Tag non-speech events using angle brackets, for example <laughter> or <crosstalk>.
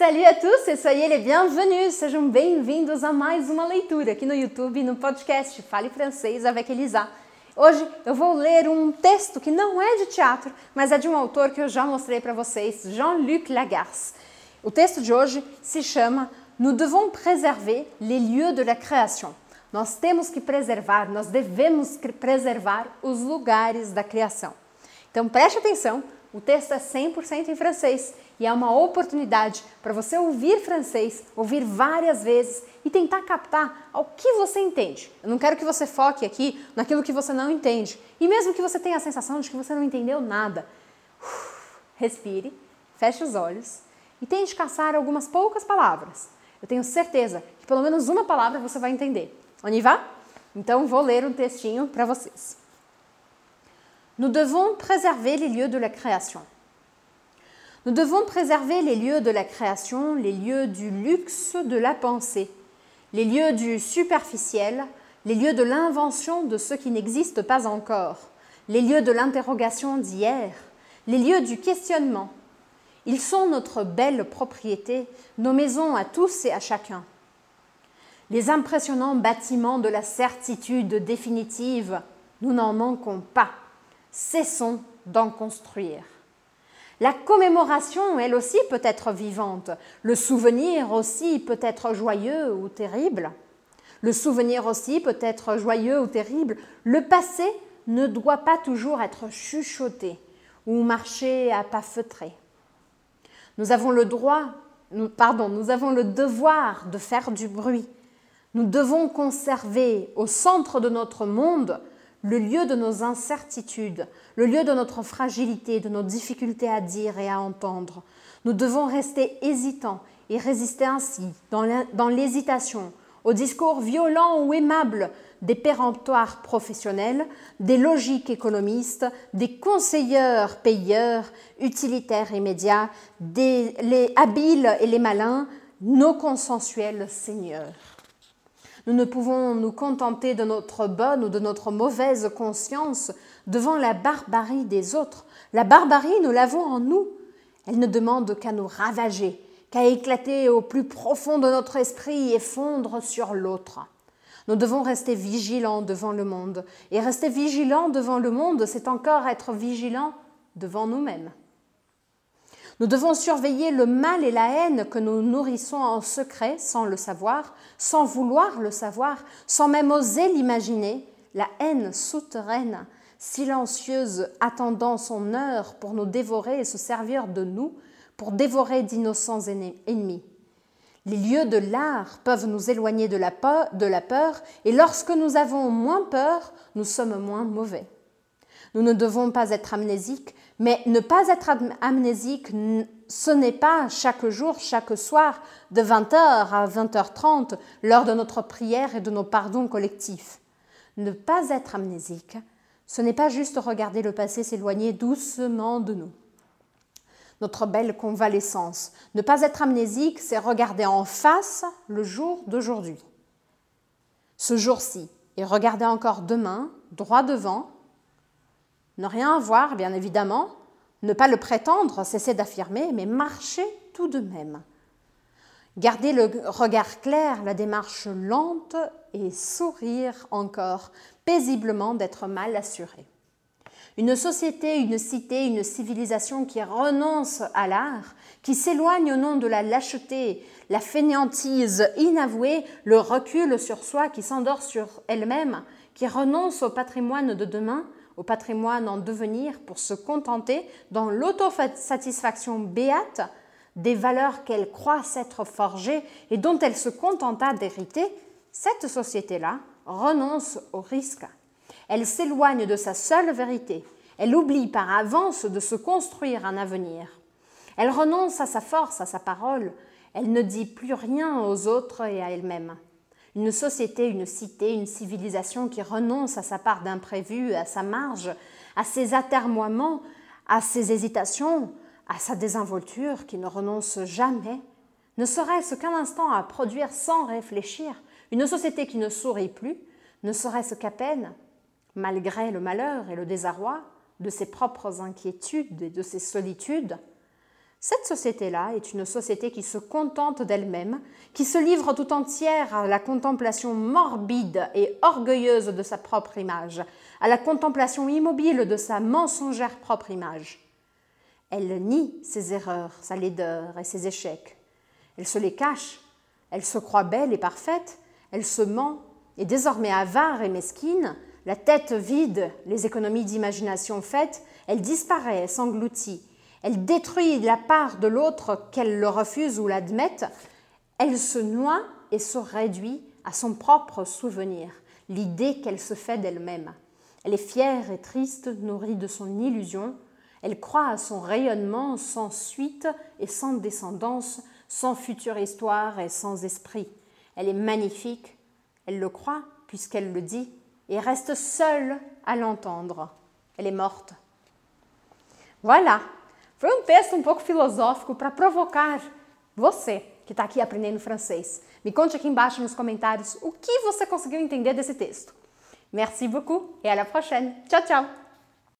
Salut a tous e soyez les bienvenus! Sejam bem-vindos a mais uma leitura aqui no YouTube no podcast Fale Francês avec Elisa. Hoje eu vou ler um texto que não é de teatro, mas é de um autor que eu já mostrei para vocês, Jean-Luc Lagarce. O texto de hoje se chama Nous devons préserver les lieux de la création. Nós temos que preservar, nós devemos preservar os lugares da criação. Então preste atenção, o texto é 100% em francês e é uma oportunidade para você ouvir francês, ouvir várias vezes e tentar captar ao que você entende. Eu não quero que você foque aqui naquilo que você não entende. E mesmo que você tenha a sensação de que você não entendeu nada, <sighs> respire, feche os olhos e tente caçar algumas poucas palavras. Eu tenho certeza que pelo menos uma palavra você vai entender. On y va? Então vou ler um textinho para vocês. Nous devons préserver les lieux de la création. Nous devons préserver les lieux de la création, les lieux du luxe de la pensée, les lieux du superficiel, les lieux de l'invention de ce qui n'existe pas encore, les lieux de l'interrogation d'hier, les lieux du questionnement. Ils sont notre belle propriété, nos maisons à tous et à chacun. Les impressionnants bâtiments de la certitude définitive, nous n'en manquons pas. Cessons d'en construire. La commémoration, elle aussi, peut être vivante. Le souvenir aussi peut être joyeux ou terrible. Le souvenir aussi peut être joyeux ou terrible. Le passé ne doit pas toujours être chuchoté ou marcher à pas feutrés. Nous avons le droit, pardon, nous avons le devoir de faire du bruit. Nous devons conserver au centre de notre monde le lieu de nos incertitudes, le lieu de notre fragilité, de nos difficultés à dire et à entendre. Nous devons rester hésitants et résister ainsi, dans l'hésitation, au discours violent ou aimable des péremptoires professionnels, des logiques économistes, des conseilleurs payeurs, utilitaires et médias, des, les habiles et les malins, nos consensuels seigneurs. Nous ne pouvons nous contenter de notre bonne ou de notre mauvaise conscience devant la barbarie des autres. La barbarie, nous l'avons en nous. Elle ne demande qu'à nous ravager, qu'à éclater au plus profond de notre esprit et fondre sur l'autre. Nous devons rester vigilants devant le monde. Et rester vigilants devant le monde, c'est encore être vigilants devant nous-mêmes. Nous devons surveiller le mal et la haine que nous nourrissons en secret sans le savoir, sans vouloir le savoir, sans même oser l'imaginer, la haine souterraine, silencieuse, attendant son heure pour nous dévorer et se servir de nous, pour dévorer d'innocents ennemis. Les lieux de l'art peuvent nous éloigner de la, peur, de et lorsque nous avons moins peur, nous sommes moins mauvais. Nous ne devons pas être amnésiques, mais ne pas être amnésique, ce n'est pas chaque jour, chaque soir, de 20h à 20h30, lors de notre prière et de nos pardons collectifs. Ne pas être amnésique, ce n'est pas juste regarder le passé s'éloigner doucement de nous. Notre belle convalescence. Ne pas être amnésique, c'est regarder en face le jour d'aujourd'hui. Ce jour-ci, et regarder encore demain, droit devant, ne rien voir, bien évidemment, ne pas le prétendre, cesser d'affirmer, mais marcher tout de même. Garder le regard clair, la démarche lente et sourire encore, paisiblement d'être mal assuré. Une société, une cité, une civilisation qui renonce à l'art, qui s'éloigne au nom de la lâcheté, la fainéantise inavouée, le recul sur soi, qui s'endort sur elle-même, qui renonce au patrimoine de demain, au patrimoine en devenir pour se contenter, dans l'autosatisfaction béate, des valeurs qu'elle croit s'être forgées et dont elle se contenta d'hériter, cette société-là renonce au risque. Elle s'éloigne de sa seule vérité. Elle oublie par avance de se construire un avenir. Elle renonce à sa force, à sa parole. Elle ne dit plus rien aux autres et à elle-même. Une société, une cité, une civilisation qui renonce à sa part d'imprévu, à sa marge, à ses atermoiements, à ses hésitations, à sa désinvolture, qui ne renonce jamais, ne serait-ce qu'un instant à produire sans réfléchir, une société qui ne sourit plus, ne serait-ce qu'à peine, malgré le malheur et le désarroi de ses propres inquiétudes et de ses solitudes, Cette société-là est une société qui se contente d'elle-même, qui se livre tout entière à la contemplation morbide et orgueilleuse de sa propre image, à la contemplation immobile de sa mensongère propre image. Elle nie ses erreurs, sa laideur et ses échecs. Elle se les cache, elle se croit belle et parfaite, elle se ment, et désormais avare et mesquine, la tête vide, les économies d'imagination faites, elle disparaît, s'engloutit, elle détruit la part de l'autre qu'elle le refuse ou l'admette, elle se noie et se réduit à son propre souvenir, l'idée qu'elle se fait d'elle-même. Elle est fière et triste, nourrie de son illusion, elle croit à son rayonnement sans suite et sans descendance, sans future histoire et sans esprit. Elle est magnifique, elle le croit puisqu'elle le dit, et reste seule à l'entendre. Elle est morte. Voilà, Foi um texto um pouco filosófico para provocar você que está aqui aprendendo francês. Me conte aqui embaixo nos comentários o que você conseguiu entender desse texto. Merci beaucoup et à la prochaine. Ciao, ciao!